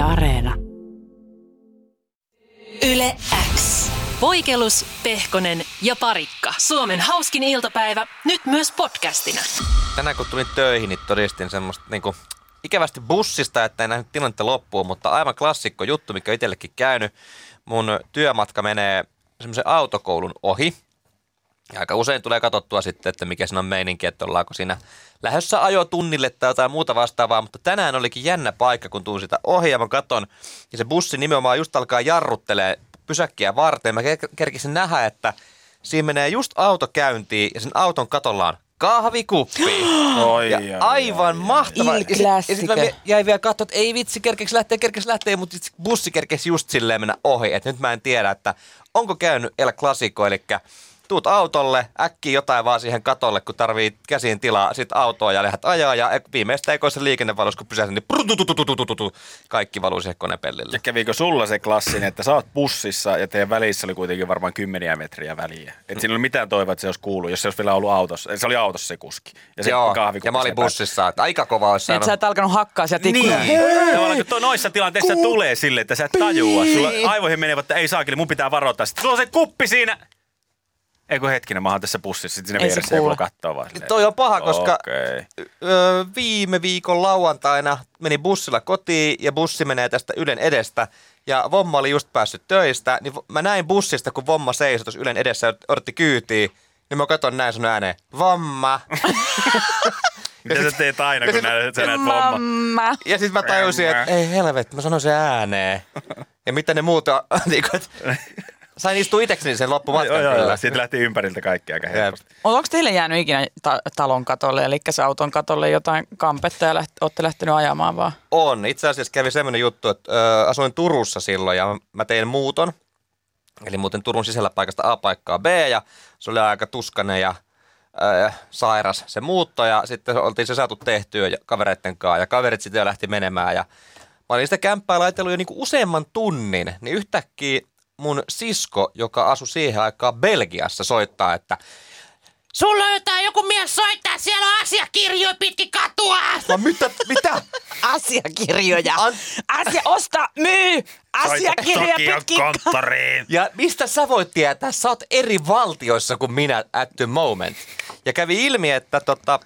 Yle Areena. Yle X. Voikelus, Pehkonen ja Parikka. Suomen hauskin iltapäivä, nyt myös podcastina. tänään kun tulin töihin, niin todistin semmoista niinku, ikävästi bussista, että en nähnyt tilannetta loppuun, mutta aivan klassikko juttu, mikä on itsellekin käynyt. Mun työmatka menee semmoisen autokoulun ohi. Ja aika usein tulee katsottua sitten, että mikä siinä on meininki, että ollaanko siinä lähdössä ajotunnille tai jotain muuta vastaavaa, mutta tänään olikin jännä paikka, kun tuun sitä ohi ja mä katon, ja se bussi nimenomaan just alkaa jarruttelee pysäkkiä varten. Mä ker- kerkisin nähdä, että siinä menee just auto käyntiin ja sen auton katolla on kahvikuppi. Oi, Ja ai, aivan ai, mahtava. Il Ja sit- Ja sitten mä classique. mie- jäin vielä katsoa, että ei vitsi, kerkeekö lähtee, kerkeekö lähtee, mutta sit bussi kerkesi just silleen mennä ohi. Että nyt mä en tiedä, että onko käynyt El Clasico, eli tuut autolle, äkkiä jotain vaan siihen katolle, kun tarvii käsiin tilaa, sit autoa ja lähdet ajaa ja viimeistä ekoisen liikennevalus, kun pysähdyt, niin kaikki valuu siihen konepellille. Ja kävikö sulla se klassinen, että sä oot bussissa ja teidän välissä oli kuitenkin varmaan kymmeniä metriä väliä. Et siinä oli mitään toivoa, että se olisi kuullut, jos se olisi vielä ollut autossa. Se oli autossa se kuski. Ja se Joo, ja mä olin bussissa, että aika kova olisi Niin, että sä saanut. et alkanut hakkaa sieltä ikkunaa. Niin, tavallaan kun toi noissa tilanteissa tulee sille, että sä et tajua. Sulla aivoihin menee, että ei saakeli, mun pitää varoittaa. Sitten sulla on se kuppi siinä. Ei kun hetkinen, mä oon tässä bussissa, sitten se vieressä joku kattoo vaan. silleen. Toi on paha, koska Okei. öö, viime viikon lauantaina meni bussilla kotiin ja bussi menee tästä Ylen edestä. Ja Vomma oli just päässyt töistä, niin mä näin bussista, kun Vomma seisoi tuossa Ylen edessä ja odotti kyytiin. Niin mä katson näin sun ääneen, Vomma. Mitä sä teet aina, ja kun näet, sä näet vomma? Mamma. Ja sitten mä tajusin, että ei helvetti, mä sanoin sen ääneen. Ja mitä ne muuta, niin kuin, että sain istua itsekseni sen loppumatkan Joo, joo, joo. kyllä. Siitä lähti ympäriltä kaikki aika helposti. Onko teille jäänyt ikinä ta- talon katolle, eli se auton katolle jotain kampetta ja läht- olette lähtenyt ajamaan vaan? On. Itse asiassa kävi semmoinen juttu, että ö, asuin Turussa silloin ja mä tein muuton. Eli muuten Turun sisällä paikasta A paikkaa B ja se oli aika tuskanen ja ö, sairas se muutto ja sitten oltiin se saatu tehtyä ja kavereitten kanssa ja kaverit sitten jo lähti menemään ja mä olin sitä kämppää laitellut jo niinku useamman tunnin, niin yhtäkkiä mun sisko, joka asui siihen aikaan Belgiassa, soittaa, että Sulla on jotain joku mies soittaa, siellä on asiakirjoja pitkin katua. mä mitä, mitä? Asiakirjoja. An- Asia, osta, myy! Asiakirjoja pitkin. konttoriin. Ja mistä sä voit tietää? Sä oot eri valtioissa kuin minä at the moment. Ja kävi ilmi, että tota,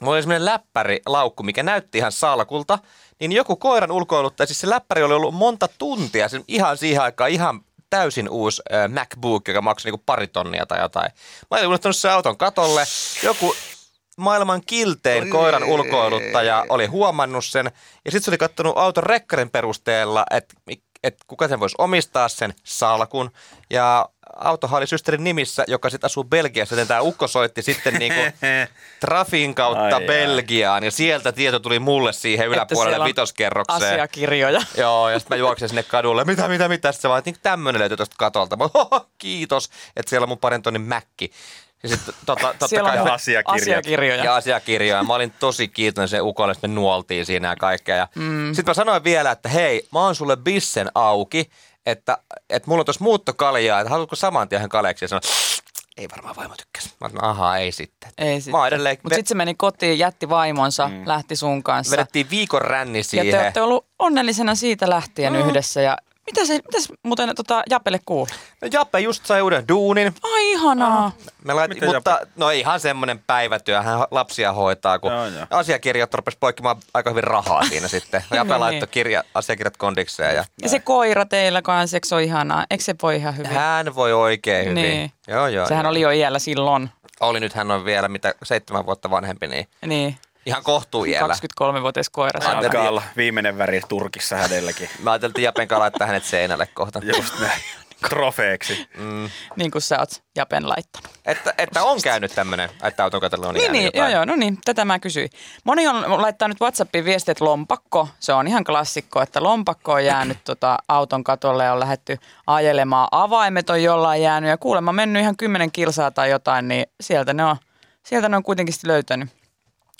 mulla oli semmoinen läppärilaukku, mikä näytti ihan salkulta. Niin joku koiran ulkoiluttaja, siis se läppäri oli ollut monta tuntia, siis ihan siihen aikaan ihan täysin uusi äh, MacBook, joka maksoi niinku pari tonnia tai jotain. Mä olin unohtanut sen auton katolle. Joku maailman kiltein koiran ulkoiluttaja oli huomannut sen. Ja sitten se oli katsonut auton rekkarin perusteella, että et kuka sen voisi omistaa sen salkun. Ja autohan oli systerin nimissä, joka sitten asuu Belgiassa, joten tämä ukko soitti sitten niinku Trafin kautta Ai. Belgiaan. Ja sieltä tieto tuli mulle siihen yläpuolelle vitoskerrokseen. Asiakirjoja. Joo, ja sitten mä juoksin sinne kadulle, mitä, mitä, mitä, sitten se vaan, että niin tämmöinen löytyi tuosta katolta. Mä, Hoho, kiitos, että siellä on mun parin tonnin mäkki. Ja sitten tota, totta Siellä kai... on Ja asiakirjat. asiakirjoja. Ja asiakirjoja. Mä olin tosi kiitollinen sen ukolle, että me nuoltiin siinä ja kaikkea. Ja mm. Sitten mä sanoin vielä, että hei, mä oon sulle bissen auki, että, että mulla on tuossa muuttokaljaa, että haluatko saman tien kaleeksi? Ja sanoin, ei varmaan vaimo tykkäsi. Mä sanoin, ahaa, ei sitten. Ei Mä sitten. oon edelleen, Mutta sitten se meni kotiin, jätti vaimonsa, mm. lähti sun kanssa. vedettiin viikon ränni Ja siihen. te olette ollut onnellisena siitä lähtien mm. yhdessä. Ja mitä se, mitäs muuten tota, Japelle kuuluu? No Jappe just sai uuden duunin. Ai ihanaa. Me lait, Miten mutta no ihan semmoinen päivätyö, hän lapsia hoitaa, kun Joo, joo. asiakirjat rupesi poikkimaan aika hyvin rahaa siinä sitten. Jape niin. laittoi kirja, asiakirjat kondikseen ja Ja se koira teillä kanssa, eikö se ole ihanaa? Eikö se voi ihan hyvin? hän voi oikein hyvin. Niin. Joo, joo. Sehän joo. oli jo iällä silloin. Oli nyt hän on vielä mitä seitsemän vuotta vanhempi, niin Niin, ihan kohtuujällä. 23-vuotias koira. Alkaa olla viimeinen väri Turkissa hänelläkin. Mä ajattelin Japen kanssa laittaa hänet seinälle kohta. Just näin. Trofeeksi. Niin kuin sä oot Japen laittanut. Että, että on käynyt tämmöinen, että auton katolle on Niin, jäänyt niin joo, jotain. joo, no niin, tätä mä kysyin. Moni on laittaa nyt WhatsAppiin viestiä, että lompakko, se on ihan klassikko, että lompakko on jäänyt tota auton katolle ja on lähdetty ajelemaan. Avaimet on jollain jäänyt ja kuulemma mennyt ihan kymmenen kilsaa tai jotain, niin sieltä ne on, sieltä ne on kuitenkin löytänyt,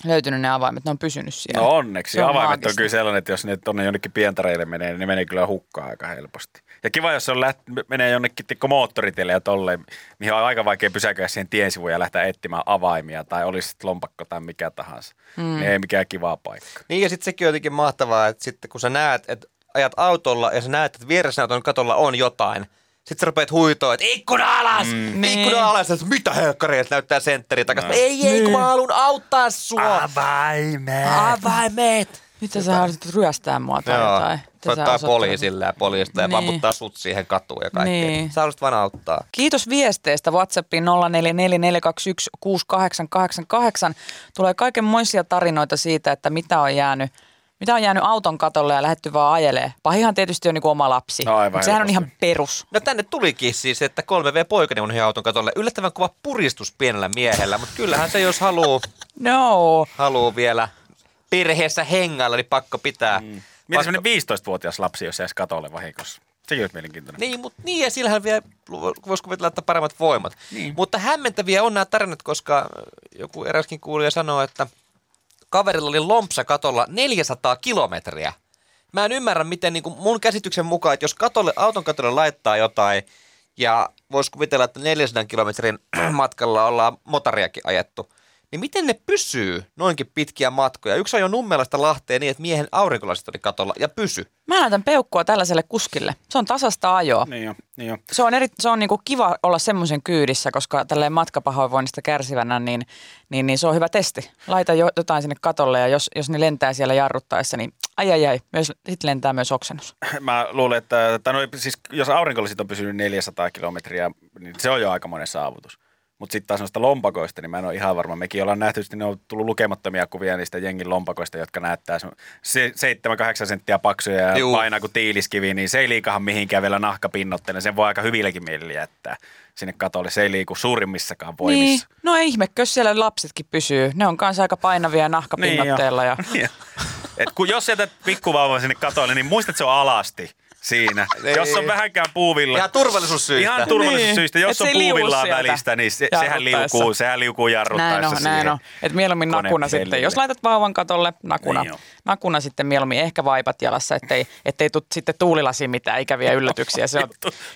löytynyt ne avaimet, ne on pysynyt siellä. No onneksi. Se on Avaimet on maagista. kyllä sellainen, että jos ne tuonne jonnekin pientareille menee, niin ne menee kyllä hukkaan aika helposti. Ja kiva, jos se on läht, menee jonnekin tikko moottoritielle ja tolleen, mihin on aika vaikea pysäköidä siihen tien sivuun ja lähteä etsimään avaimia tai olisi lompakko tai mikä tahansa. Mm. Niin ei mikään kivaa paikka. Niin ja sitten sekin on jotenkin mahtavaa, että sitten kun sä näet, että ajat autolla ja sä näet, että vieressä auton katolla on jotain. Sitten sä rupeat huitoa, että ikkuna alas, mm. Niin. ikkuna alas. Että mitä helkkaria, että näyttää sentteri takaisin. Ei, ei, kun mä haluan auttaa sua. Avaimet. Avaimet. Mitä sä haluaisit ryöstää mua tai Joo, jotain? Soittaa poliisille ja poliisista ja Niin. vamputtaa sut siihen katuun ja kaikkea. Niin. Sä haluaisit vaan auttaa. Kiitos viesteistä WhatsAppiin 0444216888. Tulee kaikenmoisia tarinoita siitä, että mitä on jäänyt, mitä on jäänyt auton katolle ja lähetty vaan ajelee. Pahihan tietysti on niin oma lapsi, No aivan sehän on ihan perus. No tänne tulikin siis, että 3V-poikani on auton katolle. Yllättävän kova puristus pienellä miehellä, mutta kyllähän se jos haluaa No, haluu vielä perheessä hengailla, niin pakko pitää. Mm. Miten semmoinen 15-vuotias lapsi, jos jäisi katolle vahingossa? Sekin olisi mielenkiintoinen. Niin, mutta niin ja sillähän vielä voisi kuvitella, että paremmat voimat. Niin. Mutta hämmentäviä on nämä tarinat, koska joku eräskin kuulija sanoo, että kaverilla oli lompsa katolla 400 kilometriä. Mä en ymmärrä, miten niin kuin mun käsityksen mukaan, että jos katolle, auton katolle laittaa jotain ja voisi kuvitella, että 400 kilometrin matkalla ollaan motariakin ajettu, niin miten ne pysyy noinkin pitkiä matkoja? Yksi on jo Nummelasta Lahteen niin, että miehen aurinkolasit oli katolla ja pysy. mä näytän peukkua tällaiselle kuskille. Se on tasasta ajoa. Niin jo, niin jo. Se on, eri, se on niinku kiva olla semmoisen kyydissä, koska tälleen matkapahoinvoinnista kärsivänä, niin, niin, niin se on hyvä testi. Laita jo, jotain sinne katolle ja jos, jos ne lentää siellä jarruttaessa, niin ai ai ai, myös, sit lentää myös oksennus. Mä luulen, että tai no, siis, jos aurinkolasit on pysynyt 400 kilometriä, niin se on jo aikamoinen saavutus. Mutta sitten taas noista lompakoista, niin mä en ole ihan varma. Mekin ollaan nähty, että ne on tullut lukemattomia kuvia niistä jengin lompakoista, jotka näyttää se 7-8 senttiä paksuja ja Juu. painaa kuin tiiliskivi, niin se ei liikahan mihinkään vielä nahkapinnottele. Sen voi aika hyvilläkin mielillä jättää sinne katolle. Se ei liiku suurimmissakaan voimissa. Niin, no ei ihme, jos siellä lapsetkin pysyy. Ne on kanssa aika painavia nahkapinnotteella. ja, Niin. Et kun jos jätät pikkuvauvan sinne katolle, niin muista, että se on alasti siinä. Ei. Jos on vähänkään puuvilla. Ihan turvallisuussyistä. Ihan turvallisuussyistä. Niin. Jos Et on sieltä välistä, niin se, sehän liukuu, sehän liukuu näin jarruttaessa on, näin siihen on. Et mieluummin nakuna konepelille. sitten. Jos laitat vauvan katolle, nakuna. Niin on. nakuna sitten mieluummin, ehkä vaipat jalassa, ettei, ettei tule sitten tuulilasi mitään ikäviä yllätyksiä. Se on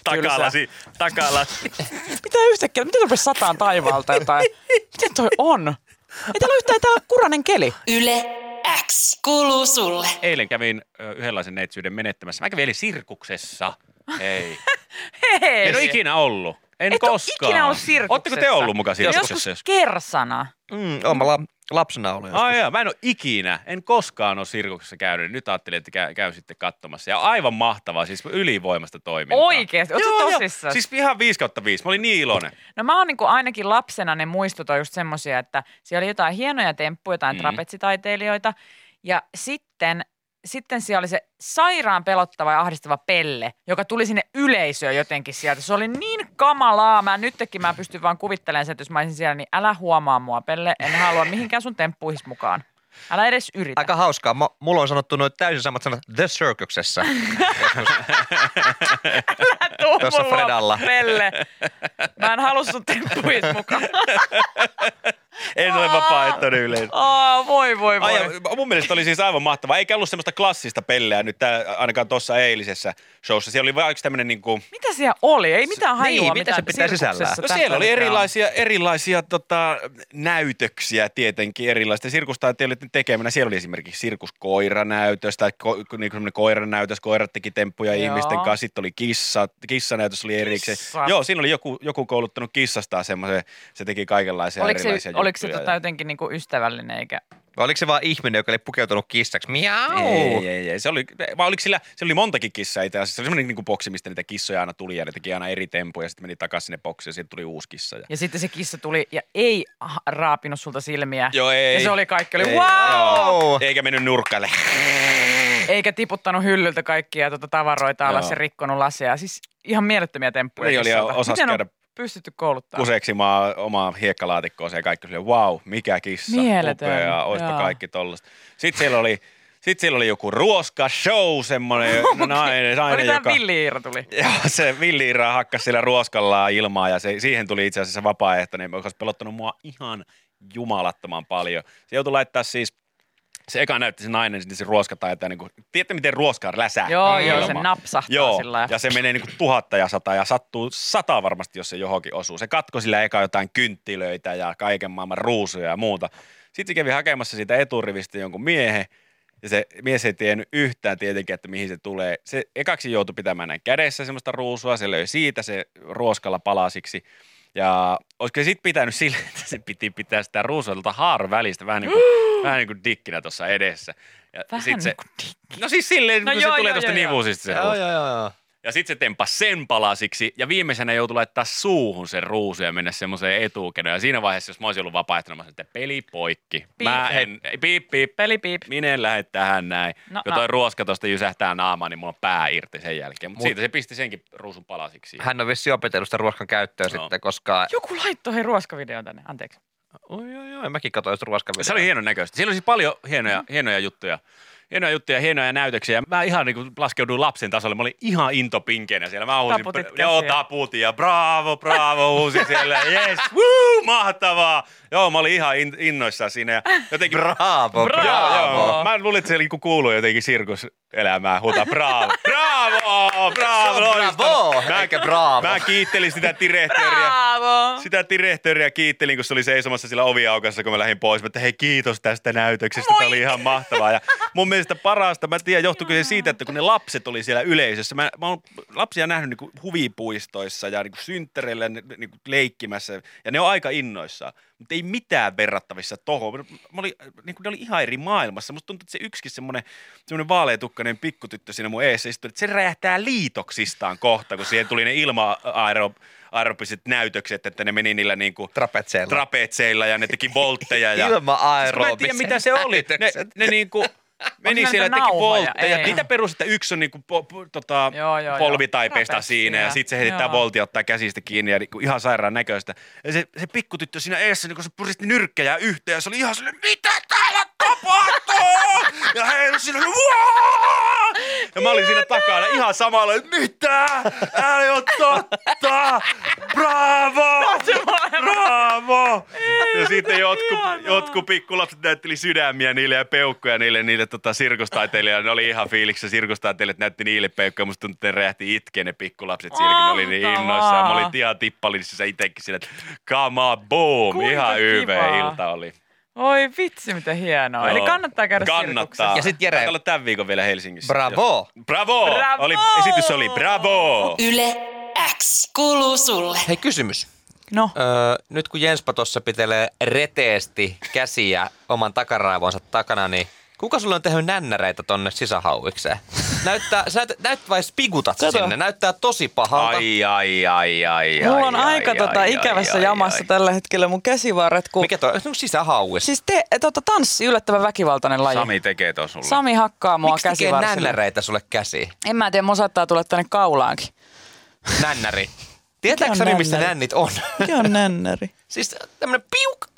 takalasi, takalasi. Mitä yhtäkkiä, miten rupesi sataan taivaalta jotain? Miten toi on? Ei täällä ole yhtään, täällä on kuranen keli. Yle X kuuluu sulle. Eilen kävin ö, yhdenlaisen neitsyyden menettämässä. Mä kävin eli sirkuksessa. Ei. Hei. En ole ikinä ollut. En Et koskaan. ikinä ollut sirkuksessa. Ootteko te ollut mukaan sirkuksessa? Joskus Joskus. kersana. Mm, oon mä la- lapsena ollut joskus. Ai jaa, mä en ole ikinä, en koskaan ole sirkuksessa käynyt. Nyt ajattelin, että käy, käy sitten katsomassa. Ja aivan mahtavaa, siis ylivoimasta toimintaa. Oikeesti? Ootko Joo, joo. tosissaan? Siis ihan 5 kautta 5. Mä olin niin iloinen. No mä oon niinku ainakin lapsena ne muistut on just semmosia, että siellä oli jotain hienoja temppuja, jotain Mm. mm. trapetsitaiteilijoita. Ja sitten, sitten siellä oli se sairaan pelottava ja ahdistava pelle, joka tuli sinne yleisöön jotenkin sieltä. Se oli niin kamalaa. Mä nytkin mä pystyn vaan kuvittelemaan sen, että jos mä olisin siellä, niin älä huomaa mua pelle. En halua mihinkään sun temppuihin mukaan. Älä edes yritä. Aika hauskaa. Mä, mulla on sanottu noin täysin samat sanat The Circuksessa. Tuu tuossa Fredalla. Pelle. Mä en halua sun temppuihin mukaan. En ole vapaaehtoinen yleisö. Aa, voi, voi, voi. Ai, mun mielestä oli siis aivan mahtavaa. Eikä ollut semmoista klassista pelleä nyt tää, ainakaan tuossa eilisessä showssa. Siellä oli yksi tämmöinen niinku, Mitä siellä oli? Ei mitään hajua, Niin, mitä mitä se pitää sirkuksessa No siellä oli erilaisia, erilaisia tota, näytöksiä tietenkin, erilaista sirkustaiteilijoiden tekemänä. Siellä oli esimerkiksi sirkuskoiranäytös tai ko, niin semmoinen koiranäytös, koirat teki temppuja Joo. ihmisten kanssa. Sitten oli kissa, kissanäytös oli erikseen. Kissat. Joo, siinä oli joku, joku kouluttanut kissastaan semmoisen, se teki kaikenlaisia Oliko erilaisia se, oliko se tota jotenkin niinku ystävällinen eikä... Vai oliko se vaan ihminen, joka oli pukeutunut kissaksi? Miau! Ei, ei, ei. Se oli, vai oliko sillä, se oli montakin kissaa itse asiassa. Se oli semmoinen niin boksi, mistä niitä kissoja aina tuli ja ne teki aina eri tempuja ja sitten meni takaisin sinne boksiin ja siitä tuli uusi kissa. Ja... Ja sitten se kissa tuli ja ei raapinut sulta silmiä. Joo, ei. Ja se oli kaikki, oli Ei, wow! joo. Eikä mennyt nurkkalle. Eikä tiputtanut hyllyltä kaikkia tuota tavaroita alas Joo. ja rikkonut laseja. Siis ihan mielettömiä temppuja. Niin oli ja osas käydä on pystytty kouluttamaan? kuseksimaan omaa hiekkalaatikkoa ja kaikki oli wow, mikä kissa, Mieletön, upea, oispa joo. kaikki tollasta. Sitten siellä oli, sitten siellä oli joku ruoska show, semmoinen nainen, nainen Oli joka... Villi Iira tuli. Joo, se Villi Iira hakkasi siellä ruoskallaan ilmaa ja se, siihen tuli itse asiassa vapaaehtoinen, joka olisi pelottanut mua ihan jumalattoman paljon. Se joutui laittaa siis, se eka näytti se nainen, sitten se ruoska taitaa, niin kuin, tiedätte miten ruoska läsää Joo, joo, se napsahtaa Joo, sillä ja se menee niin kuin tuhatta ja sata ja sattuu sata varmasti, jos se johonkin osuu. Se katko sillä eka jotain kynttilöitä ja kaiken maailman ruusuja ja muuta. Sitten se kävi hakemassa siitä eturivistä jonkun miehen Ja se mies ei tiennyt yhtään tietenkin, että mihin se tulee. Se ekaksi joutui pitämään näin kädessä semmoista ruusua, se löi siitä se ruoskalla palasiksi. Ja olisiko se sitten pitänyt sille, että se piti pitää sitä ruusua tuolta haaran välistä vähän niin kuin, vähän niin kuin dikkinä tuossa edessä. Ja Vähän sit se, niin kuin dikki. No siis silleen, No kun joo, se tulee joo, tuosta joo, joo. nivusista se Joo, joo, joo, joo. Ja sitten se temppasi sen palasiksi ja viimeisenä joutui laittaa suuhun sen ruusu ja mennä semmoiseen etukenoon. Ja siinä vaiheessa, jos mä olisin ollut vapaaehtoinen, mä sanoin, että peli poikki. Mä en, ei, piip, piip, Peli piip. minä en lähde tähän näin. No, No, toi no. ruoska tosta jysähtää naamaan, niin mulla on pää irti sen jälkeen. Mutta Mut- siitä se pisti senkin ruusun palasiksi. Hän on vissi opetellut sitä ruoskan käyttöä Joo. sitten, koska... Joku laittoi hei ruoskavideon tänne, anteeksi. Oi, joo, joo, mäkin katsoin sitä ruoskavideoa. Se oli hienon näköistä. Siellä oli siis paljon hienoja, hienoja juttuja. Hienoja juttuja, hienoja näytöksiä. Mä ihan niin kuin laskeuduin lapsen tasolle. Mä olin ihan intopinkenä siellä. Mä huusin, Taputit joo, taputin ja bravo, bravo, huusin siellä. Yes, woo, mahtavaa. Joo, mä olin ihan in, innoissaan siinä. Ja jotenkin, Bravo, Bravo. Joo, joo. Mä luulin, että se niinku kuuluu jotenkin sirkuselämään. Huutaa bravo, bravo, bravo. Se on bravo, Mä, eikä bravo. Mä kiittelin sitä direktööriä. Bravo! Sitä direktööriä kiittelin, kun se oli seisomassa sillä oviaukassa, kun mä lähdin pois. Mä että hei kiitos tästä näytöksestä, tämä oli ihan mahtavaa. Ja mun mielestä parasta, mä en tiedä johtuuko se siitä, että kun ne lapset oli siellä yleisössä. Mä, mä oon lapsia nähnyt niinku huvipuistoissa ja niinku synttereillä niinku leikkimässä. Ja ne on aika innoissaan. Mutta ei mitään verrattavissa tohon. Mä olin, niinku, ne oli ihan eri maailmassa. Musta tuntuu, että se yksikin semmoinen, semmoinen vaaleatukkainen pikkutyttö siinä mun eessä istui, että se räjähtää liitoksistaan kohta, kun siihen tuli ne ilma-aero aerobiset näytökset, että ne meni niillä niinku Trapetseilla. trapetseilla ja ne teki voltteja. Ja... Ilma-aerobiset Mä en tiedä, mitä se oli. Ne, ne niinku meni siellä, teki voltteja. Ei. Niitä perus, että yksi on niinku po, po, tota, Joo, joo, joo. polvitaipesta Trapetsia. siinä ja sitten se heittää Joo. voltia, ottaa käsistä kiinni ja niinku ihan sairaan näköistä. Ja se, se pikkutyttö siinä eessä, niin kun se puristi nyrkkejä yhteen ja se oli ihan silleen, mitä täällä tapahtuu? Ja heillä siinä "Waa!" Ja mä olin siinä takana ihan samalla, että mitä? Älä ei ole totta! Bravo! Bravo! Ja sitten jotkut, jotkut pikkulapset näytteli sydämiä niille ja peukkuja niille, niille tota, sirkustaiteilijoille. Ne oli ihan fiiliksissä. Sirkustaiteilijat näytti niille peukkuja. Musta tuntui, että ne räjähti itkeen ne pikkulapset siinä, kun ne oli niin innoissaan. Mä olin ihan tippallisissa itsekin siinä, että come on, boom! Kuinka ihan YV ilta oli. Oi vitsi, miten hienoa. Eli Joo. kannattaa käydä Kannattaa. sirkuksessa. Ja sit Jere- Taitaa olla tämän viikon vielä Helsingissä. Bravo! Bravo! Bravo! Oli, esitys oli bravo! Yle X kuuluu sulle. Hei, kysymys. No, Öö, nyt kun Jenspa tuossa pitelee reteesti käsiä oman takaraivonsa takana, niin kuka sulle on tehnyt nännäreitä tonne sisähauikseen? Näyttää, sä näyt, näyt vai spigutat sä Kato. sinne? Näyttää tosi pahalta. Ai, ai, ai, ai, mulla on ai, aika ai, tota ai, ikävässä ai, jamassa ai. tällä hetkellä mun käsivarret, kun... Mikä toi? Onko sisähauis? Siis te, tota, tanssi, yllättävän väkivaltainen laji. Sami tekee ton sulle. Sami hakkaa mua Miksi tekee nännäreitä sulle käsiin? En mä tiedä, mun saattaa tulla tänne kaulaankin. Nännäri. Tietääkö on sä nyt, missä nännit on? Mikä on nännäri? siis tämmönen piuk.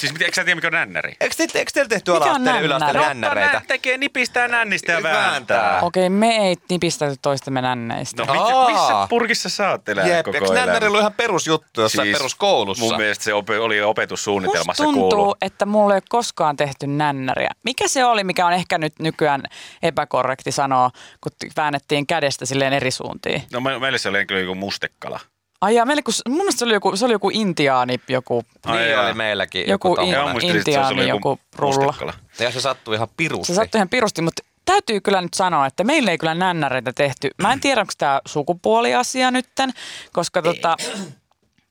Siis mitä- eikö sä tiedä, mikä on nännäri? Eikö, te, eikö teillä tehty yläasteelle nännäri? nännäreitä? Nä- tekee nipistää nännistä ja Vääntää. vääntää. Okei, me ei nipistäyty toistemme nänneistä. No mit, missä purkissa sä oot elänyt Jep, koko eikö elämä? nännäri ollut ihan perusjuttu jossain Siis peruskoulussa? Mun mielestä se ope, oli Musta opetussuunnitelmassa tuntuu, kuulu. että mulla ei ole koskaan tehty nännäriä. Mikä se oli, mikä on ehkä nyt nykyään epäkorrekti sanoa, kun väännettiin kädestä silleen eri suuntiin? No me- meille se oli kyllä joku mustekala. Ai ja meille, kun, mun mielestä se oli joku, se oli joku intiaani, joku, Ai niin jaa. oli meilläkin Joku joku, in- se Intiaani oli joku rulla. mustekala. Ja se sattui ihan pirusti. se sattui ihan pirusti, mutta täytyy kyllä nyt sanoa, että meillä ei kyllä nännäreitä tehty. Mä en tiedä, onko tämä sukupuoliasia nytten, koska tota,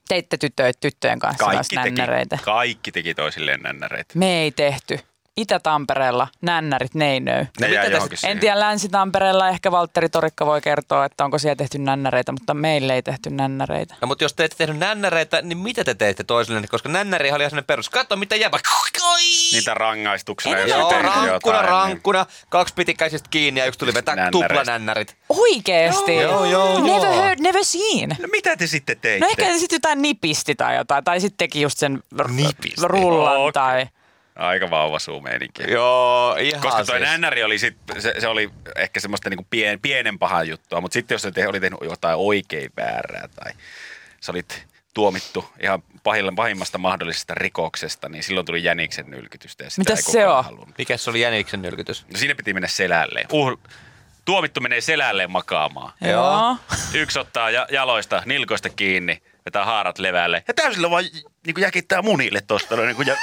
teitte tyttöjä, tyttöjen kanssa Kaikki teki, nännäreitä. kaikki teki toisilleen nännäreitä. Me ei tehty. Itä-Tampereella nännärit neinöy. Ne mitä jää johonkin En tiedä Länsi-Tampereella, ehkä Valtteri Torikka voi kertoa, että onko siellä tehty nännäreitä, mutta meille ei tehty nännäreitä. No mutta jos te ette tehnyt nännäreitä, niin mitä te teitte toisille? Koska nännäri oli ihan sellainen perus. Katso mitä jäbä. Niitä rangaistuksena, Ei Joo, rankkuna, jotain. niin- rankkuna. Kaksi pitikäisistä kiinni ja yksi tuli vetää tuplanännärit. Oikeesti? Joo, joo, Never joo. heard, never seen. No mitä te sitten teitte? No ehkä sitten jotain nipisti tai jotain, tai sitten teki just sen r- rullan Okei. tai... Aika vauvasuu meininki. Joo, ihan Koska toi siis. nännäri oli sit, se, se oli ehkä semmoista niinku pien, pienen pahan juttua, mutta sitten jos se te, oli tehnyt jotain oikein väärää tai sä olit tuomittu ihan pahilla, pahimmasta mahdollisesta rikoksesta, niin silloin tuli jäniksen nylkytystä ja sitä Mitäs ei se on? halunnut. Mikä se oli Jäniksen nylkytys? No siinä piti mennä selälleen. Uh, tuomittu menee selälleen makaamaan. Joo. Yksi ottaa ja, jaloista, nilkoista kiinni, vetää haarat levälle ja täysillä vaan niin jäkittää munille tuosta niin ja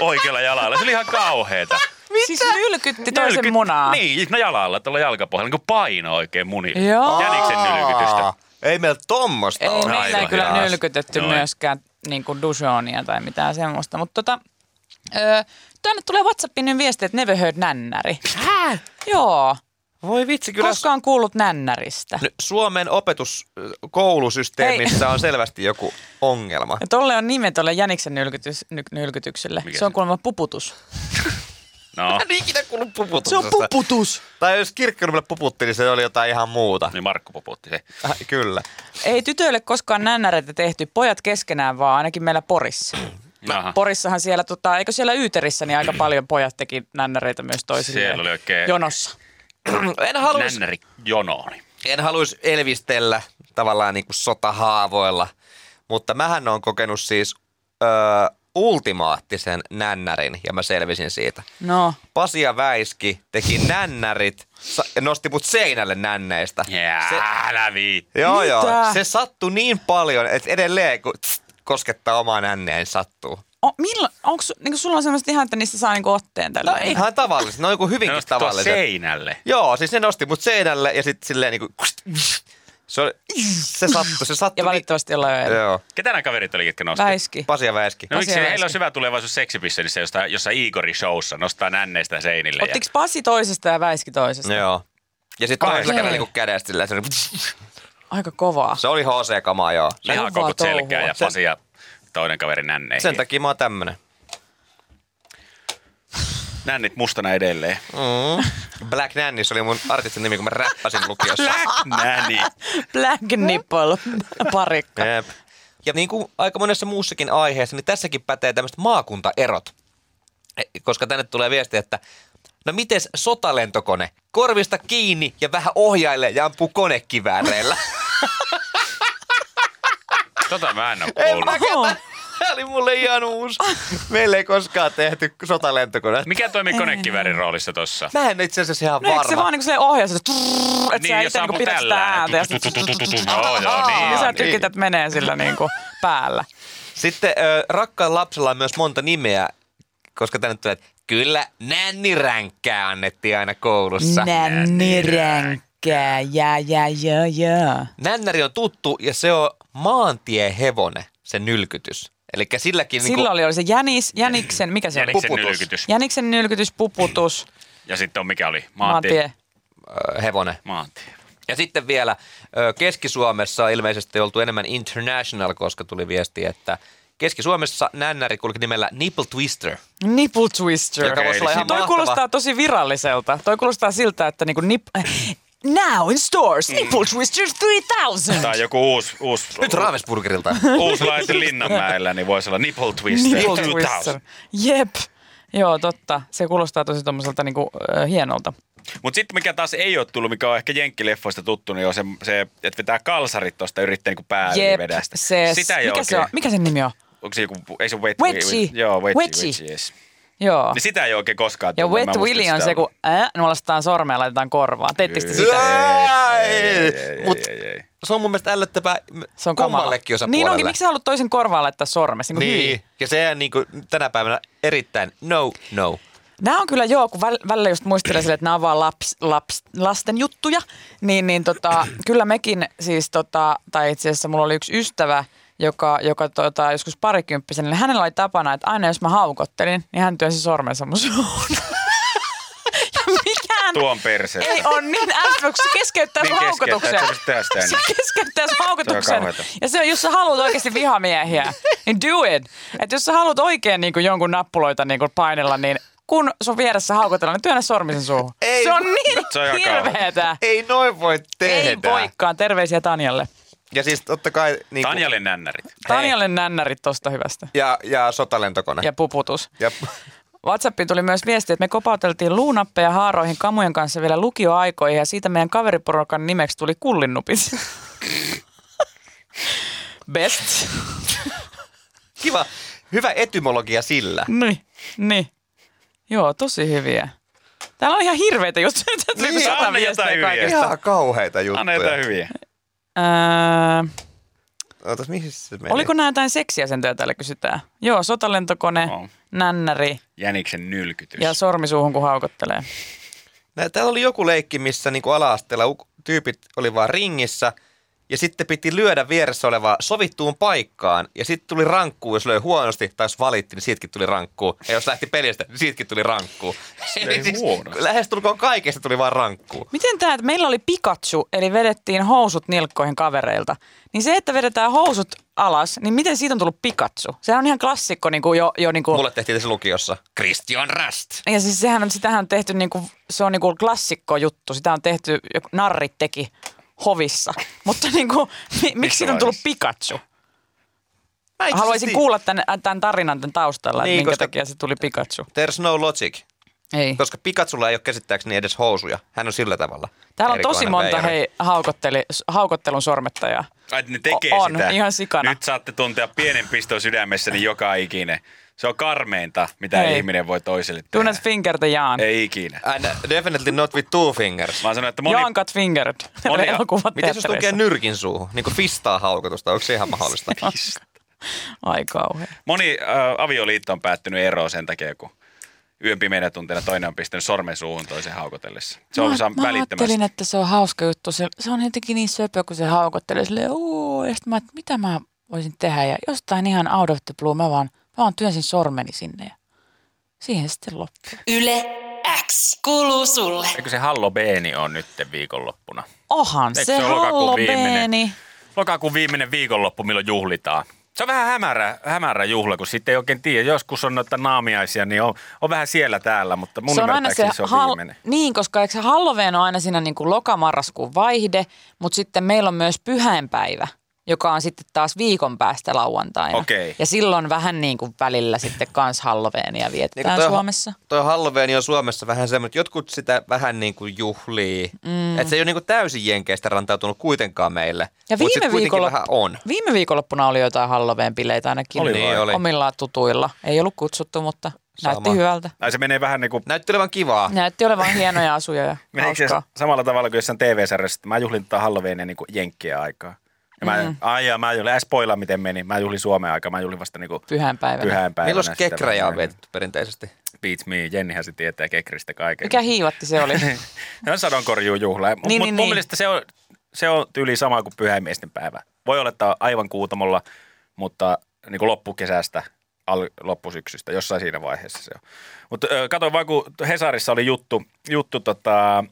oikealla jalalla. Se oli ihan kauheeta. Siis nylkytti toisen Nylkyt- munaa. Niin, no jalalla, tuolla jalkapohjalla, niin kuin paino oikein munille. Joo. Jäniksen nylkytystä. Ei meillä tommosta Ei ole. meillä ei kyllä nylkytetty Noin. myöskään niin kuin Dujonia tai mitään semmoista. Mutta tota, öö, tänne tulee WhatsAppiin nyt viesti, että never heard nännäri. Hää? Joo. Voi vitsi, kyllä Koskaan kuullut nännäristä. Suomen opetuskoulusysteemissä on selvästi joku ongelma. Ja tolle on nime tolle Jäniksen nylkytys, ny, nylkytykselle. Mikä se on se? kuulemma puputus. No, En ikinä kuullut puputuksesta. puputus. Tai jos kirkkonumelle puputti, niin se oli jotain ihan muuta. niin Markku poputti se. Äh, kyllä. Ei tytöille koskaan nännäreitä tehty, pojat keskenään vaan, ainakin meillä Porissa. Jaha. Porissahan siellä, tota, eikö siellä Yyterissä, niin aika paljon pojat teki nännäreitä myös toisilleen. Siellä oli oikein Jonossa. En haluaisi nännäri jonooni. en haluais elvistellä tavallaan niin kuin sotahaavoilla, mutta mähän on kokenut siis öö, ultimaattisen nännärin ja mä selvisin siitä. No, Pasi ja Väiski teki nännärit sa- ja nosti mut seinälle nänneistä. Jää, Se, älä joo, Mitä? joo. Se sattui niin paljon, että edelleen kun tss, koskettaa omaa nänneä, niin sattuu. O, milla, onko niinku sulla on semmoista ihan, että niistä saa niinku otteen tällä? No ihan tavallisesti. Ne on joku Ne hyvinkin nosti tuossa tavalliset. seinälle. Joo, siis ne nosti mut seinälle ja sitten silleen niinku... Se, oli, se sattui, se sattui. Ja valitettavasti ollaan jo eri. Joo. Ketä nämä kaverit oli, ketkä nosti? Väiski. Pasi ja Väiski. No miksi heillä on hyvä tulevaisuus seksipisselissä, josta, jossa Igori showssa nostaa nänneistä seinille. Ottiko Pasi toisesta ja Väiski toisesta? Joo. Ja sitten toisella kädellä niinku kädestä silleen, se, oli- Aika kovaa. se oli HC-kamaa, joo. ja lihakokut selkää ja Pasi ja toinen kaveri nänneihin. Sen takia mä oon tämmönen. Nännit mustana edelleen. Mm. Black Nannis oli mun artistin nimi, kun mä räppäsin lukiossa. Näni. Black nipple parikka. Jep. Ja niin kuin aika monessa muussakin aiheessa, niin tässäkin pätee tämmöiset maakuntaerot. E, Koska tänne tulee viesti, että no mites sotalentokone? Korvista kiinni ja vähän ohjaille ja ampuu konekivääreillä. Tota mä en oo en kuullut. mä Tämä oli mulle ihan uusi. Meillä ei koskaan tehty sotalentokone. Mikä toimii konekiväärin roolissa tossa? Mä en itse asiassa ihan No eikö varma. se vaan niinku silleen ohjaa, että et Niin, sä itse niinku pidät sitä tällä ääntä Joo, joo, niin. ja sä on, niin. tykität menee sillä niinku päällä. Sitten rakkaan lapsella on myös monta nimeä, koska tänne tulee, että kyllä nänniränkkää annettiin aina koulussa. Nänniränkkää, ja ja ja ja. Nännäri on tuttu ja se on maantiehevonen, se nylkytys. Eli silläkin Silloin niinku, oli, oli se jänis, jäniksen, mikä se oli? Jäniksen puputus. nylkytys. Jäniksen nylkytys, puputus, Ja sitten on mikä oli? maantie. hevonen. Maantie. Ja sitten vielä Keski-Suomessa on ilmeisesti oltu enemmän international, koska tuli viesti, että Keski-Suomessa nännäri kulki nimellä Nipple Twister. Nipple twister. Joka voisi olla ihan Toi mahtava. kuulostaa tosi viralliselta. Toi kuulostaa siltä, että niinku nip... Now in stores, Nipple Twister 3000. Tai joku uusi, uusi, Nyt Ravensburgerilta. uusi laite Linnanmäellä, niin voisi olla Nipple Twister. Nipple 2000. Twister. Jep. Joo, totta. Se kuulostaa tosi tommoselta niinku, äh, hienolta. Mutta sitten mikä taas ei ole tullut, mikä on ehkä jenkkileffoista tuttu, niin on se, se että vetää kalsarit tuosta yrittää niinku päälle Jep, vedästä. se, Sitä ei mikä, se on, mikä sen nimi on? Onko se joku, ei se wet, Wedgie. Joo, wedgie, Wedgie. wedgie. yes. Joo. Niin sitä ei oikein koskaan Ja Wet Willy on sitä se, kun äh, nuolastetaan sormea ja laitetaan korvaan. Teettekö sitä? Ai! Ei, ei, Mut ei, ei, ei. se on mun mielestä ällöttävää Se on kummallekin osapuolelle. Niin onkin, miksi sä haluat toisen korvaan laittaa sormesta? Niin, Niin, niin. ja se on niin kuin tänä päivänä erittäin no, no. Nämä on kyllä joo, kun väl- välillä just muistelee sille, että nämä on vaan laps, laps, lasten juttuja, niin, niin tota, kyllä mekin siis, tota, tai itse asiassa mulla oli yksi ystävä, joka, joka tota, joskus parikymppisenä, niin hänellä oli tapana, että aina jos mä haukottelin, niin hän työnsi sormensa mun suuhun. ja mikään Tuon perse. ei on niin kun se keskeyttää Niin keskeyttää, haukotuksen. tästä Se keskeyttää haukotuksen. Ja se on, jos sä haluat oikeasti vihamiehiä, niin do it. Että jos sä haluat oikein niin kuin jonkun nappuloita niin kuin painella, niin kun sun vieressä haukotella, niin työnnä sormisen suuhun. Ei. se on niin Se on hirveetä. Ei noin voi tehdä. Ei voikaan. Terveisiä Tanjalle. Ja siis totta kai... Niin kuin, Tanjalle nännärit. Tanjalle nännärit tosta hyvästä. ja, ja sotalentokone. Ja puputus. ja WhatsAppiin tuli myös viesti, että me kopauteltiin luunappeja haaroihin kamujen kanssa vielä lukioaikoihin ja siitä meidän kaveriporukan nimeksi tuli kullinnupit. Best. kiva, hyvä etymologia sillä. Niin, niin. Joo, tosi hyviä. Täällä on ihan hirveitä juttuja. Niin, anna jotain hyviä. kaikesta. Ihan kauheita juttuja. Anna jotain hyviä. Öö, Ootas, mihin se meni? Oliko nämä jotain seksiasentoja täällä kysytään? Joo, sotalentokone, On. nännäri Jäniksen nylkytys. ja sormisuuhun kun haukottelee. Nää, täällä oli joku leikki, missä niinku ala-asteella tyypit oli vaan ringissä ja sitten piti lyödä vieressä olevaa sovittuun paikkaan ja sitten tuli rankkuu, jos löi huonosti tai jos valitti, niin siitäkin tuli rankkuu. Ja jos lähti pelistä, niin siitäkin tuli rankkuu. ei huonosti. lähestulkoon kaikesta tuli vaan rankkuu. Miten tämä, että meillä oli Pikachu, eli vedettiin housut nilkkoihin kavereilta, niin se, että vedetään housut alas, niin miten siitä on tullut Pikachu? Sehän on ihan klassikko niin kuin jo, jo niin kuin, Mulle tehtiin tässä lukiossa Christian Rast. ja siis sehän on, sitähän on tehty niin kuin, se on niin kuin klassikko juttu, sitä on tehty, joku narrit teki hovissa, mutta niin kuin, mi, miksi siitä on tullut Pikachu? Mä itse Haluaisin asiassa- kuulla tämän, tämän tarinan tämän taustalla, Niin, niin, minkä koska- takia se tuli Pikachu. There's no logic. Ei. Koska Pikachulla ei ole käsittääkseni edes housuja. Hän on sillä tavalla. Täällä on tosi monta hei, haukottelun, haukottelun sormettajaa. Ai, että ne tekee O- on, sitä. ihan sikana. Nyt saatte tuntea pienen piston sydämessäni joka ikinen. Se on karmeinta, mitä Hei. ihminen voi toiselle Do tehdä. not finger the Jaan. Ei ikinä. And definitely not with two fingers. Mä sanon, että moni, Jaan got fingered. Moni- Miten jos tukee nyrkin suuhun? Niin kuin fistaa haukotusta, onko se ihan mahdollista? Ai kauhean. moni äh, avioliitto on päättynyt eroon sen takia, kun yön pimeänä tunteina toinen on pistänyt sormen suuhun toisen haukotellessa. Se on mä, saa mä ajattelin, että se on hauska juttu. Se, se on jotenkin niin söpö, kun se haukottelee silleen, uu, ja sitten mä, että mitä mä voisin tehdä. Ja jostain ihan out of the blue, mä vaan, mä vaan työnsin sormeni sinne ja siihen sitten loppui. Yle X kuuluu sulle. Eikö se Hallobeeni on nyt viikonloppuna? Ohan Eikö se se ole lokakuun viimeinen? hallobeeni. Lokakuun viimeinen viikonloppu, milloin juhlitaan. Se on vähän hämärä, hämärä juhla, kun sitten ei oikein tiedä. Joskus on noita naamiaisia, niin on, on vähän siellä täällä, mutta mun se on aina se, se on viimeinen. Niin, koska eikö se Halloween on aina siinä niin kuin lokamarraskuun vaihde, mutta sitten meillä on myös pyhäinpäivä, joka on sitten taas viikon päästä lauantaina. Okei. Ja silloin vähän niin kuin välillä sitten kans Halloweenia vietetään toi- Suomessa. Toi Halloween on Suomessa vähän semmoinen, että jotkut sitä vähän niin kuin juhlii. Mm. Että se ei ole niin kuin täysin jenkeistä rantautunut kuitenkaan meille. Ja Mut sit viime, kuitenkin viikolla, vähän on. viime viikonloppuna oli jotain Halloween-bileitä ainakin Oli Niin oli. omilla tutuilla. Ei ollut kutsuttu, mutta Sama. näytti hyvältä. Ai se menee vähän niin kuin Näytti olevan kivaa. Näytti olevan hienoja asuja ja Meneekö se samalla tavalla kuin jossain TV-sarjassa, että mä juhlin tätä Halloweenia niin kuin jenkkien aikaa. Ja mä, mm. ai ja mä juhlin, ää spoilaa miten meni, mä juhlin Suomen aikaa, mä juhlin vasta niin kuin Pyhäinpäivänä. pyhäinpäivänä. Milloin kekrejä on vietetty perinteisesti? Beats me, Jennihän se tietää kekristä kaiken. Mikä hiivatti se oli? Se on sadonkorjuujuhla. Mutta Niin, niin, niin, mun niin. mielestä se on, se on tyyli sama kuin pyhäinmiesten päivä. Voi olla, että on aivan kuutamolla, mutta niin kuin loppukesästä, al, loppusyksystä, jossain siinä vaiheessa se on. Mutta katsoin vaan, kun Hesarissa oli juttu, juttu tota,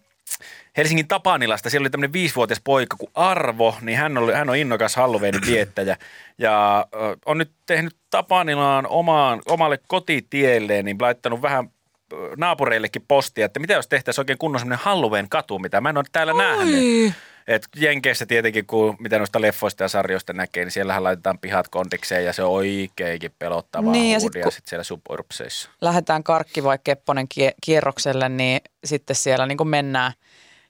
Helsingin Tapanilasta, siellä oli tämmöinen viisivuotias poika kuin Arvo, niin hän on, hän on innokas Halloweenin viettäjä ja ö, on nyt tehnyt Tapanilaan omaan, omalle kotitielleen, niin laittanut vähän naapureillekin postia, että mitä jos tehtäisiin oikein kunnon semmoinen Halloween-katu, mitä mä en ole täällä nähnyt. Et Jenkeissä tietenkin, kun mitä noista leffoista ja sarjoista näkee, niin siellähän laitetaan pihat kondikseen ja se on oikeinkin pelottavaa Niin, ja niin, sit siellä suburbseissa. lähdetään Karkki vai Kepponen kie- kierrokselle, niin sitten siellä niin mennään,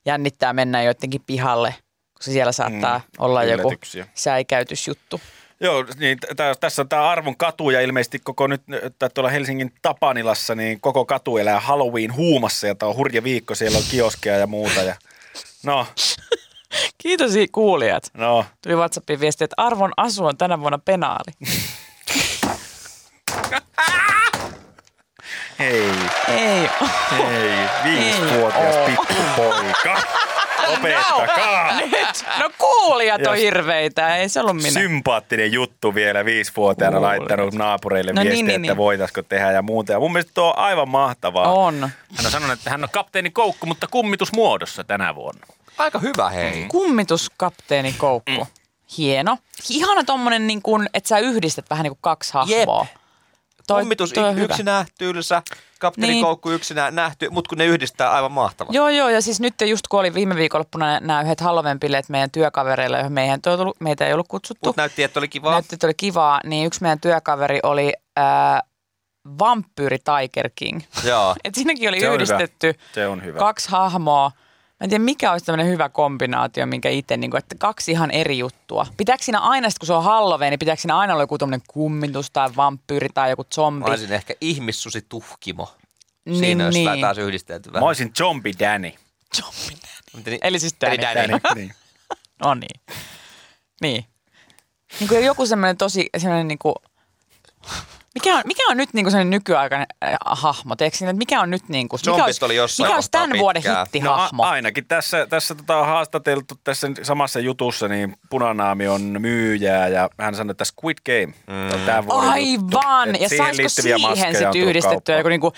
jännittää mennä joidenkin pihalle, koska siellä saattaa mm, olla joku säikäytysjuttu. Joo, niin tässä on tämä Arvon katu ja ilmeisesti koko nyt tää tuolla Helsingin Tapanilassa, niin koko katu elää Halloween huumassa ja tämä on hurja viikko, siellä on kioskeja ja muuta. Ja... No, Kiitos kuulijat. no, Tuli WhatsAppin viesti, että Arvon asu on tänä vuonna penaali. hei, Ei. hei, viisivuotias Ei oo. pikkupoika. Opettakaa! Nyt. No kuulijat on Jos- hirveitä, ei se ollut minä. Sympaattinen juttu vielä viisivuotiaana Kuulijat. laittanut naapureille No niin, viestiä, niin, että niin. voitaisiko tehdä ja muuta. Ja mun mielestä tuo on aivan mahtavaa. On. Hän on sanonut, että hän on kapteeni Koukku, mutta kummitusmuodossa tänä vuonna. Aika hyvä hei. Kummituskapteeni Koukku. Mm. Hieno. Ihana tommonen, niin kuin, että sä yhdistät vähän niin kuin kaksi hahmoa. Toi- Kummitus toi on yksi nähtyylsä, kapteeni Niin. Koukku yksinä nähty, mutta kun ne yhdistää aivan mahtavaa. Joo, joo, ja siis nyt just kun oli viime viikonloppuna nämä yhdet Halloween-bileet meidän työkavereilla, joihin meidän ei tullut, meitä ei ollut kutsuttu. Mutta näytti, että oli kivaa. Näytti, että oli kivaa, niin yksi meidän työkaveri oli äh, vampyyri Tiger King. Joo. Et siinäkin oli Se on yhdistetty hyvä. Se on hyvä. kaksi hahmoa. Mä en tiedä, mikä olisi tämmöinen hyvä kombinaatio, minkä itse, niin kuin, että kaksi ihan eri juttua. Pitääkö siinä aina, kun se on Halloween, niin pitääkö siinä aina olla joku tämmöinen kummitus tai vampyyri tai joku zombi? Mä olisin ehkä ihmissusi tuhkimo. Niin, Siinä olisi niin. taas yhdistelty vähän. Mä olisin Zombie Danny. Zombi. Miten- Eli siis Danny. Eli Danny. niin. No niin. Niin. niin kuin joku semmoinen tosi sellainen niin kuin, mikä on, mikä on nyt niin kuin sellainen nykyaikainen äh, hahmo? Teekö että mikä on nyt niin kuin, mikä olisi, oli jossain mikä olisi tämän vuoden hittihahmo? No a- ainakin tässä, tässä tota on haastateltu tässä samassa jutussa, niin Punanaami on myyjää ja hän sanoi, että Squid Game on tämän vuoden juttu. Aivan! Et Ja saisiko liittyviä siihen sitten yhdistettyä joku niinku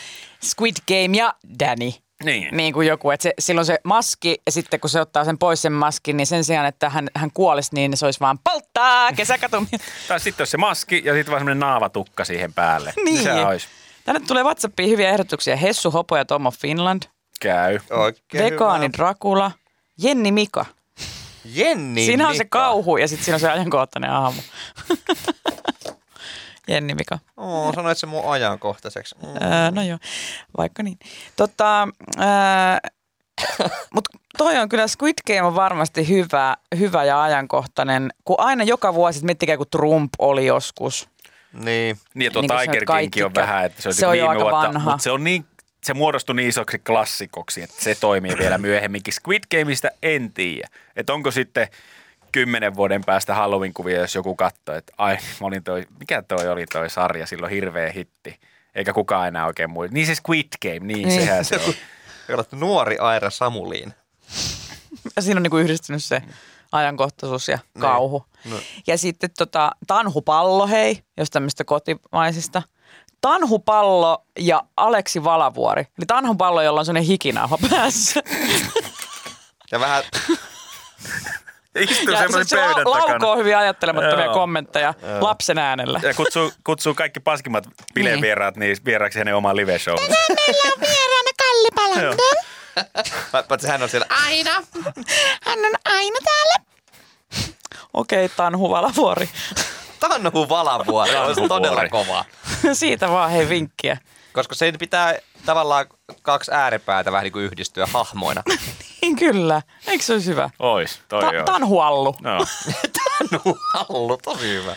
Squid Game ja Danny? Niin. Niin kuin joku, että se, silloin se maski ja sitten kun se ottaa sen pois sen maskin, niin sen sijaan, että hän, hän kuolisi, niin se olisi vaan polttaa kesäkatu. Tai sitten olisi se maski ja sitten vaan semmoinen naavatukka siihen päälle. niin. Se olisi. Tänne tulee WhatsAppiin hyviä ehdotuksia. Hessu Hopo ja Tomo Finland. Käy. Oikein Vegaani hyvä. Dracula. Jenni Mika. Jenni Siinä on se Niin, Mika. kauhu ja sitten siinä on se ajankohtainen aamu. Jenni Mika. Oo, sanoit se mun ajankohtaiseksi. Mm. Öö, no joo, vaikka niin. Tota, mutta toi on kyllä, Squid Game on varmasti hyvä, hyvä ja ajankohtainen, kun aina joka vuosi, että miettikää kun Trump oli joskus. Niin. Niin ja tuo Niin Tiger sanot, kaikki King on vähän, että se, se on, on jo viime aika vuotta, vanha. mutta se on niin se muodostui niin isoksi klassikoksi, että se toimii vielä myöhemminkin. Squid Gameista en tiedä, että onko sitten kymmenen vuoden päästä Halloween-kuvia, jos joku katsoo, että ai, mä olin toi, mikä toi oli toi sarja, silloin hirveä hitti. Eikä kukaan enää oikein muista. Niin se Squid Game, niin, Niin. sehän se on. Nuori Aira Samuliin. Ja siinä on niinku yhdistynyt se ajankohtaisuus ja Niin. kauhu. No. Ja sitten tota, Tanhupallo, hei, jos tämmöistä kotimaisista. Tanhupallo ja Aleksi Valavuori. Eli Tanhupallo, jolla on sellainen hikinauha päässä. Ja vähän, Istuu ja semmoinen se pöydän laukoo takana. hyvin ajattelemattomia Joo. kommentteja lapsen äänellä. Ja kutsuu, kutsuu kaikki paskimmat bilevieraat niin. vieraaksi hänen omaan live-showhun. Vieraana Kalli Palander. paitsi hän on siellä aina. Hän on aina täällä. Okei, okay, Tanhu Valavuori. Tanhu Valavuori olisi Tanhu todella kova. Siitä vaan hei vinkkiä. Koska se pitää tavallaan kaksi ääripäätä vähän niin kuin yhdistyä hahmoina. Niin kyllä. Eikö se olisi hyvä? Ois, toi Ta-. Tanhuallu. No. Tanhu Hallu, tosi hyvä.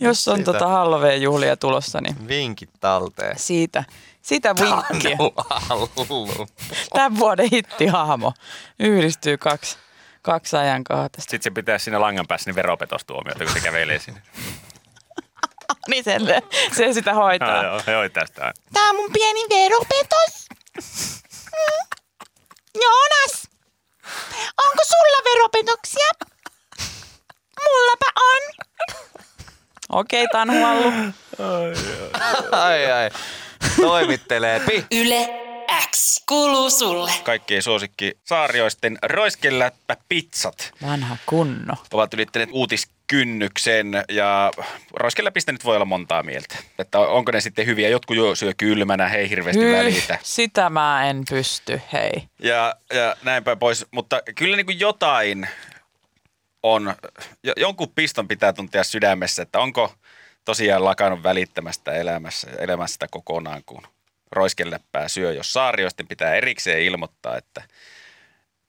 Jos on Siitä. tota Halloween-juhlia tulossa, niin Vinkit talteen. siitä. Sitä vinkkiä. Tanhu Hallu. Tämän vuoden hittihahmo. Yhdistyy kaksi, kaksi ajankohtaista. Sitten se pitää siinä langan päässä niin veropetostuomiota, kun se kävelee sinne. Niin sen, se sitä hoitaa. Ah, joo, he hoitaa sitä. Tää on mun pieni veropetos. Mm. Joonas, onko sulla veropetoksia? Mullapa on. Okei, Tanhuallu. Ai ai. Toimittelee. Pi. Yle X kuuluu sulle. Kaikkien suosikki saarioisten roiskeläppä pizzat Vanha kunno. ovat ylittäneet uutiskynnyksen ja roiskeläpistä nyt voi olla montaa mieltä. Että onko ne sitten hyviä, jotkut jo syö kylmänä, hei hirveästi Hyh, välitä. sitä mä en pysty, hei. Ja, ja näinpä pois, mutta kyllä niin kuin jotain on, jo, jonkun piston pitää tuntea sydämessä, että onko tosiaan lakannut välittämästä elämässä, elämästä kokonaan, kun roiskeläppää syö. Jos saarioisten pitää erikseen ilmoittaa, että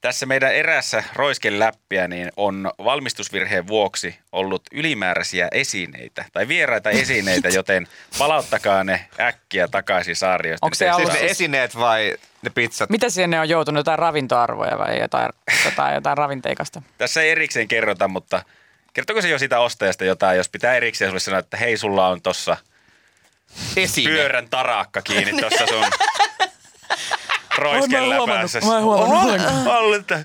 tässä meidän erässä roiskeläppiä niin on valmistusvirheen vuoksi ollut ylimääräisiä esineitä tai vieraita esineitä, joten palauttakaa ne äkkiä takaisin saarioisten. Onko se Siis ollut- ne esineet vai ne pizzat? Mitä sinne on joutunut? Jotain ravintoarvoja vai jotain, jotain, jotain ravinteikasta? Tässä ei erikseen kerrota, mutta kertoko se jo sitä ostajasta jotain, jos pitää erikseen sulle sanoa, että hei, sulla on tossa Esine. pyörän tarakka kiinni tuossa sun Ai, mä en roiskeläpäässä. huomannut, mä en huomannut että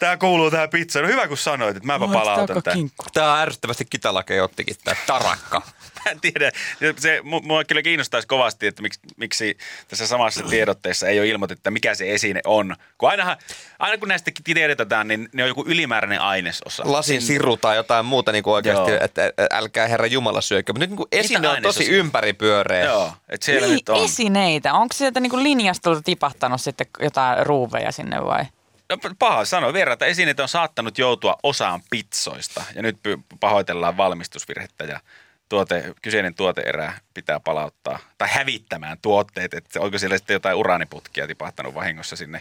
tää kuuluu tähän pizzaan. No hyvä kun sanoit, että mäpä palautan tämän. kinkku. Tää on ärsyttävästi Kitalake ottikin tää tarakka. Mä en tiedä. Se, mu- mua kyllä kiinnostaisi kovasti, että miksi, miksi tässä samassa tiedotteessa ei ole ilmoitettu, että mikä se esine on. Kun ainahan, aina kun näistä tiedotetaan, niin ne on joku ylimääräinen ainesosa. Lasin siru tai jotain muuta niin kuin oikeasti, Joo. että älkää herra Jumala syökö. Mutta nyt niin kuin esine on tosi ympäripyöreä. Joo, että siellä Niin, nyt on. esineitä. Onko sieltä niinku linjastolta tipahtanut sitten jotain ruuveja sinne vai? No, paha sanoa. Vieraita esineitä on saattanut joutua osaan pizzoista ja nyt pahoitellaan valmistusvirhettä ja tuote, kyseinen tuoteerä pitää palauttaa tai hävittämään tuotteet, että onko siellä sitten jotain uraaniputkia tipahtanut vahingossa sinne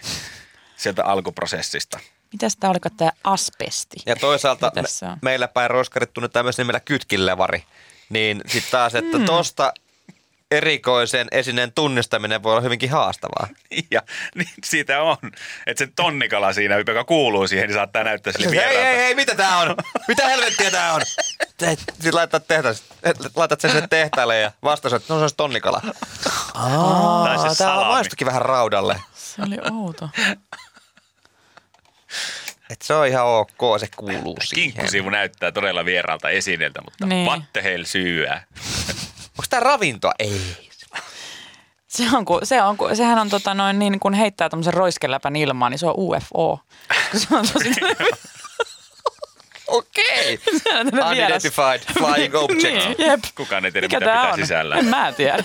sieltä alkuprosessista. Mitäs tää oliko tää asbesti? Ja toisaalta me, meillä päin roiskarit tunnetaan myös nimellä kytkinlevari. Niin sitten taas, että Hmm. tosta erikoisen esineen tunnistaminen voi olla hyvinkin haastavaa. Ja niin siitä on, että se tonnikala siinä, joka kuuluu siihen, niin saattaa näyttää sille Hei, hei, vieraalta. hei, mitä tää on? Mitä helvettiä tää on? Sitten laitat, tehtäis, laitat sen sinne tehtaalle ja vastaus, että no se olisi tonnikala. Aa, Tai se tää maistukin vähän raudalle. Se oli outo. Et se on ihan ok, se kuuluu siihen. Kinkkusivu näyttää todella vieraalta esineeltä, mutta Niin. niin. what the hell syyä. Tää ravintoa? Ei. Se on, ku, se on, ku, sehän on tota noin niin, kun heittää tämmöisen roiskeläpän ilmaan, niin se on UFO. Se on tosi Okei. vieras. Unidentified flying object. Niin, jep. Kukaan ei tiedä, Mikä mitä tää pitää on? sisällä. En mä tiedä.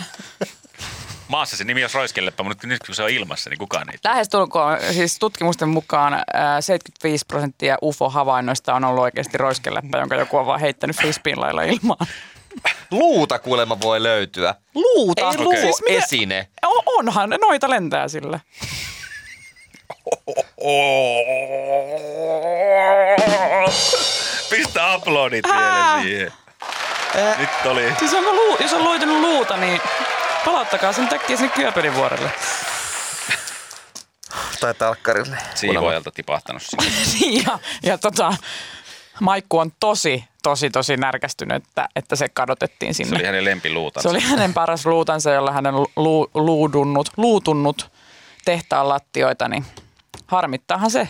Maassa se nimi on roiskelleppä, mutta nyt kun se on ilmassa, niin kukaan ei tiedä. Lähestulkoon, siis tutkimusten mukaan ää, 75 prosenttia UFO-havainnoista on ollut oikeasti roiskeläppä, jonka joku on vaan heittänyt frisbeen lailla ilmaan. Luuta kuulemma voi löytyä. Luuta? Ei luu Siis mitä- esine. O- onhan, noita lentää sillä. Pistä aplodit vielä siihen. Nyt oli. Siis onko luu, jos on loitunut luuta, niin palauttakaa sen takia sinne Kyöpelin vuorelle. Tai talkkarille. Siivoajalta tipahtanut sinne. ja, ja tota, Maikku on tosi, tosi, tosi närkästynyt, että, että se kadotettiin Se sinne. oli hänen lempiluutansa. Se oli hänen paras luutansa, jolla hän on lu, luudunnut, luutunnut tehtaan lattioita, niin harmittaahan se.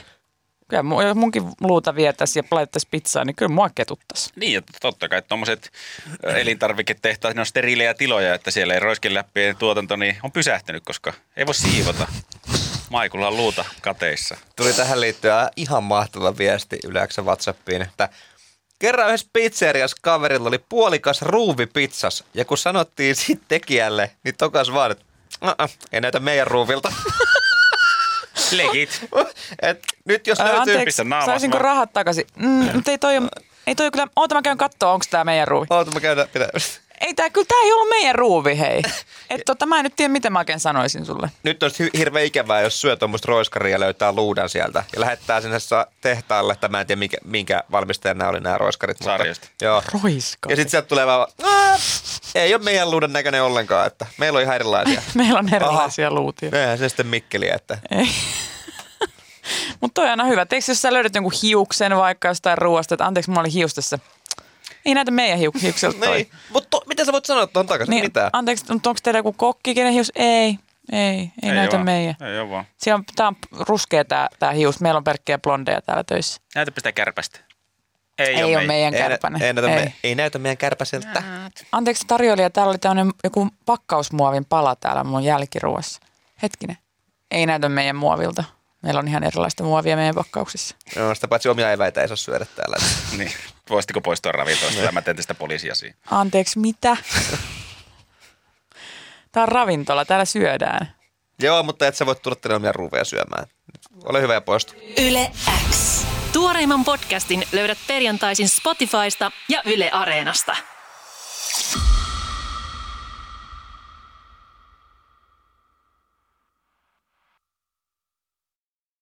Kyllä jos munkin luuta vietäisi ja laittaisi pizzaa, niin kyllä mua ketuttaisi. Niin, että totta kai tuommoiset elintarviketehtaat, ne on steriilejä tiloja, että siellä ei roiskeläppien tuotanto niin on pysähtynyt, koska ei voi siivota. Maikulla on luuta kateissa. Tuli tähän liittyen ihan mahtava viesti Yleensä Whatsappiin, että kerran yhdessä pizzeriassa kaverilla oli puolikas ruuvi pizzas ja kun sanottiin sit tekijälle, niin tokas vaan, että "Uh-uh, ei näytä meidän ruuvilta. Legit. Et nyt jos Ää, löytyy... anteeksi, saisinko rahat takaisin? Mm, mutta ei toi, ole- ei toi kyllä, oota mä käyn katsoa, onko tämä meidän ruuvi. Oota, mä käydään, pitää. Ei tää, kyllä tää ei ollut meidän ruuvi, hei. Et tota, mä en nyt tiedä, miten mä oikein sanoisin sulle. Nyt olisi hirveän ikävää, jos syö tuommoista roiskaria ja löytää luudan sieltä ja lähettää sinne tehtaalle, että mä en tiedä minkä, minkä valmistajan nämä oli nämä roiskarit. mutta- Sarjasta. Joo. Roiska. Ja sitten sieltä tulee vaan, "Aa, ei ole meidän luudan näköinen ollenkaan, että meillä on ihan erilaisia. Meillä on erilaisia luutia. Eihän se sitten Mikkeli, että Mutta toi on aina hyvä. Teekö jos sä löydät jonkun hiuksen vaikka jostain ruoasta, että anteeksi, mulla oli hiustessa. Ei näytä meidän hiuk- hiukselta toi. niin. Mutta miten sä voit sanoa tuohon takaisin? Niin, Mitä? anteeksi, mutta onko teillä joku kokki, kenen hius? Ei, ei, ei, ei näytä oo. meidän. Ei oo vaan. Siellä on, tää on ruskea tää, tää hius. Meillä on pelkkiä blondeja täällä töissä. Näytäpä sitä kärpästä. Ei, Ei, oo ole meidän. meidän Ei, nä- kärpänen. ei, näytä, ei. Me, ei näytä meidän kärpäseltä. Anteeksi tarjoilija, täällä oli tämmöinen joku pakkausmuovin pala täällä mun jälkiruoassa. Hetkinen. Ei näytä meidän muovilta. Meillä on ihan erilaista muovia meidän pakkauksissa. Joo, sitä paitsi omia eväitä ei saa syödä täällä. Niin. Voisitko poistua ravintolasta? Mä teen tästä poliisiasiaa. Anteeksi, mitä? Tää on ravintola, täällä syödään. Joo, mutta et sä voit tulla tänne omia ruuveja syömään. Ole hyvä ja poistu. Yle X. Tuoreimman podcastin löydät perjantaisin Spotifysta ja Yle Areenasta.